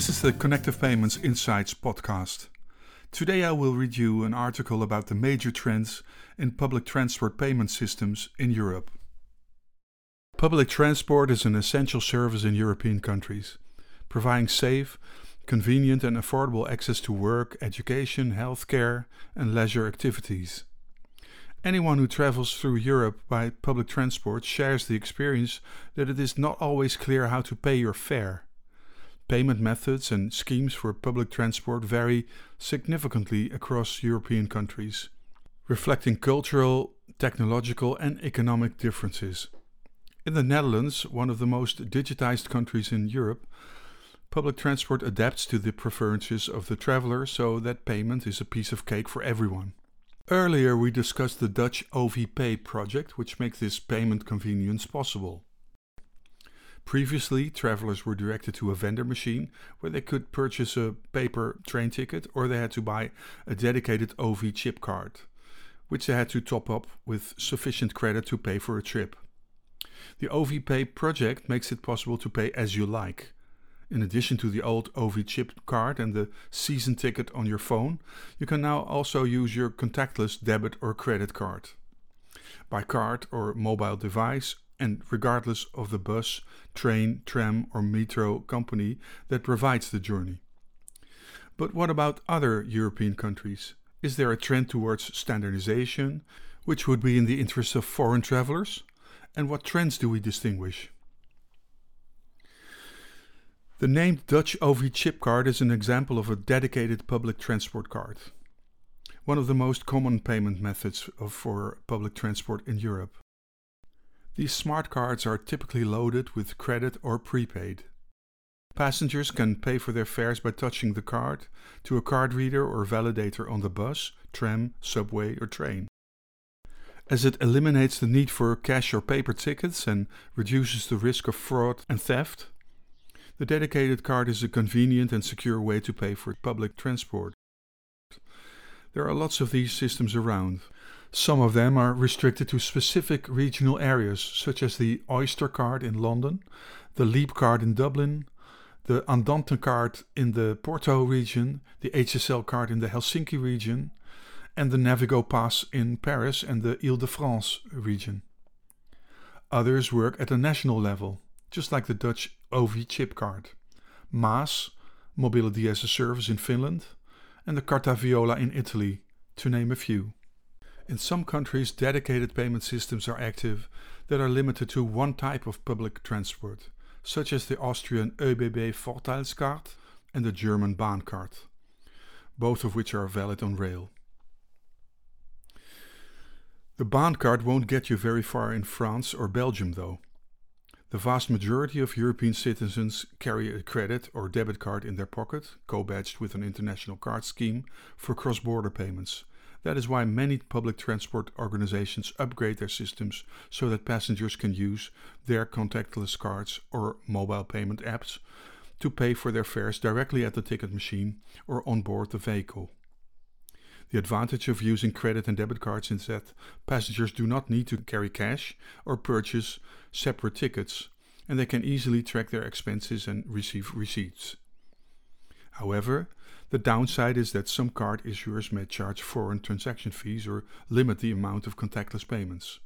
This is the Connective Payments Insights podcast. Today I will read you an article about the major trends in public transport payment systems in Europe. Public transport is an essential service in European countries, providing safe, convenient, and affordable access to work, education, healthcare, and leisure activities. Anyone who travels through Europe by public transport shares the experience that it is not always clear how to pay your fare. Payment methods and schemes for public transport vary significantly across European countries, reflecting cultural, technological, and economic differences. In the Netherlands, one of the most digitized countries in Europe, public transport adapts to the preferences of the traveler so that payment is a piece of cake for everyone. Earlier, we discussed the Dutch OV-Pay project, which makes this payment convenience possible. Previously, travelers were directed to a vendor machine where they could purchase a paper train ticket or they had to buy a dedicated OV chip card, which they had to top up with sufficient credit to pay for a trip. The OV-Pay project makes it possible to pay as you like, in addition to the old OV chip card and the season ticket on your phone, you can now also use your contactless debit or credit card. By card or mobile device, and regardless of the bus, train, tram, or metro company that provides the journey. But what about other European countries? Is there a trend towards standardization, which would be in the interest of foreign travelers? And what trends do we distinguish? The named Dutch OV chip card is an example of a dedicated public transport card. One of the most common payment methods for public transport in Europe. These smart cards are typically loaded with credit or prepaid. Passengers can pay for their fares by touching the card to a card reader or validator on the bus, tram, subway, or train. As it eliminates the need for cash or paper tickets and reduces the risk of fraud and theft, the dedicated card is a convenient and secure way to pay for public transport. There are lots of these systems around. Some of them are restricted to specific regional areas, such as the Oyster card in London, the Leap card in Dublin, the Andante card in the Porto region, the HSL card in the Helsinki region, and the Navigo Pass in Paris and the Ile de France region. Others work at a national level just like the Dutch OV chip card, MAAS, Mobility as a Service in Finland, and the Carta Viola in Italy, to name a few. In some countries, dedicated payment systems are active that are limited to one type of public transport, such as the Austrian ÖBB Vorteilscard and the German Bahncard, both of which are valid on rail. The Bahncard won't get you very far in France or Belgium, though. The vast majority of European citizens carry a credit or debit card in their pocket, co badged with an international card scheme for cross border payments. That is why many public transport organizations upgrade their systems so that passengers can use their contactless cards or mobile payment apps to pay for their fares directly at the ticket machine or on board the vehicle. The advantage of using credit and debit cards is that passengers do not need to carry cash or purchase separate tickets, and they can easily track their expenses and receive receipts. However, the downside is that some card issuers may charge foreign transaction fees or limit the amount of contactless payments.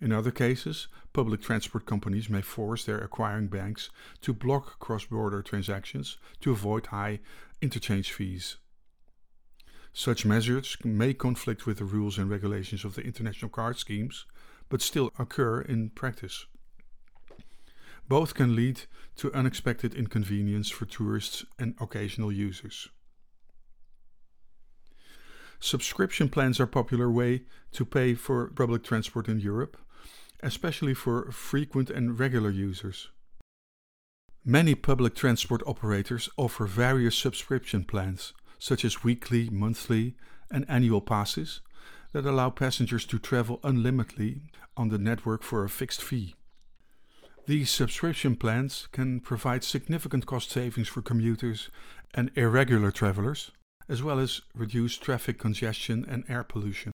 In other cases, public transport companies may force their acquiring banks to block cross border transactions to avoid high interchange fees. Such measures may conflict with the rules and regulations of the international card schemes, but still occur in practice. Both can lead to unexpected inconvenience for tourists and occasional users. Subscription plans are a popular way to pay for public transport in Europe, especially for frequent and regular users. Many public transport operators offer various subscription plans such as weekly, monthly, and annual passes that allow passengers to travel unlimitedly on the network for a fixed fee. These subscription plans can provide significant cost savings for commuters and irregular travelers, as well as reduce traffic congestion and air pollution.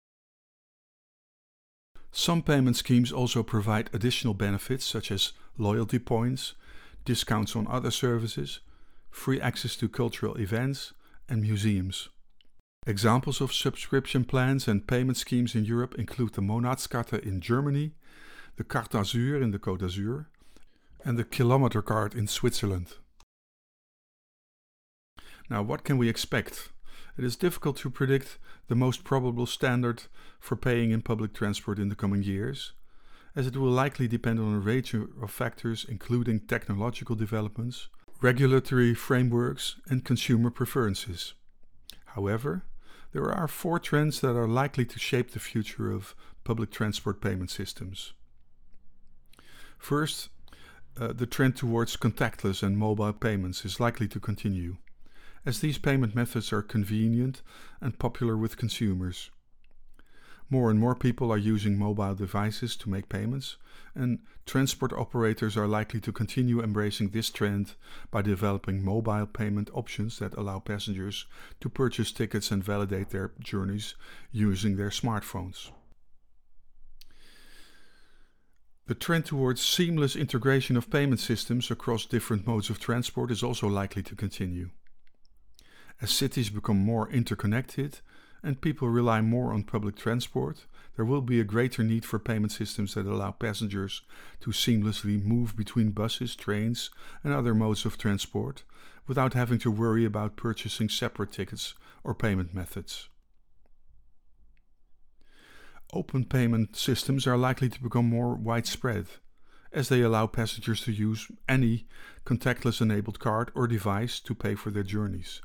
Some payment schemes also provide additional benefits such as loyalty points, discounts on other services, free access to cultural events, and museums. Examples of subscription plans and payment schemes in Europe include the Monatskarte in Germany, the Carte d'Azur in the Côte d'Azur, and the Kilometer Card in Switzerland. Now, what can we expect? It is difficult to predict the most probable standard for paying in public transport in the coming years, as it will likely depend on a range of factors including technological developments, regulatory frameworks, and consumer preferences. However, there are four trends that are likely to shape the future of public transport payment systems. First, uh, the trend towards contactless and mobile payments is likely to continue as these payment methods are convenient and popular with consumers. More and more people are using mobile devices to make payments, and transport operators are likely to continue embracing this trend by developing mobile payment options that allow passengers to purchase tickets and validate their journeys using their smartphones. The trend towards seamless integration of payment systems across different modes of transport is also likely to continue. As cities become more interconnected and people rely more on public transport, there will be a greater need for payment systems that allow passengers to seamlessly move between buses, trains, and other modes of transport without having to worry about purchasing separate tickets or payment methods. Open payment systems are likely to become more widespread as they allow passengers to use any contactless enabled card or device to pay for their journeys.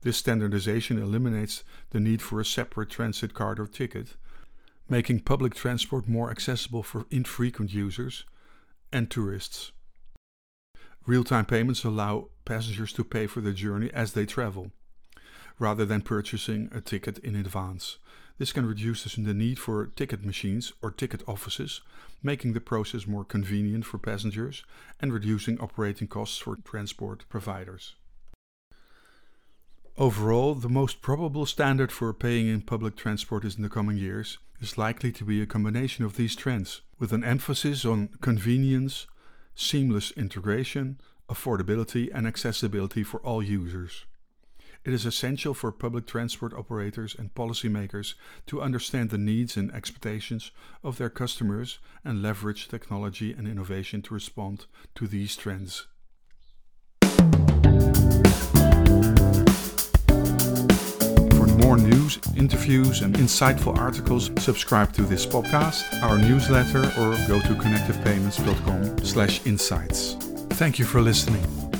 This standardization eliminates the need for a separate transit card or ticket, making public transport more accessible for infrequent users and tourists. Real time payments allow passengers to pay for their journey as they travel, rather than purchasing a ticket in advance. This can reduce the need for ticket machines or ticket offices, making the process more convenient for passengers and reducing operating costs for transport providers. Overall, the most probable standard for paying in public transport in the coming years is likely to be a combination of these trends, with an emphasis on convenience, seamless integration, affordability, and accessibility for all users. It is essential for public transport operators and policymakers to understand the needs and expectations of their customers and leverage technology and innovation to respond to these trends. For more news, interviews, and insightful articles, subscribe to this podcast, our newsletter, or go to connectivepayments.com/insights. Thank you for listening.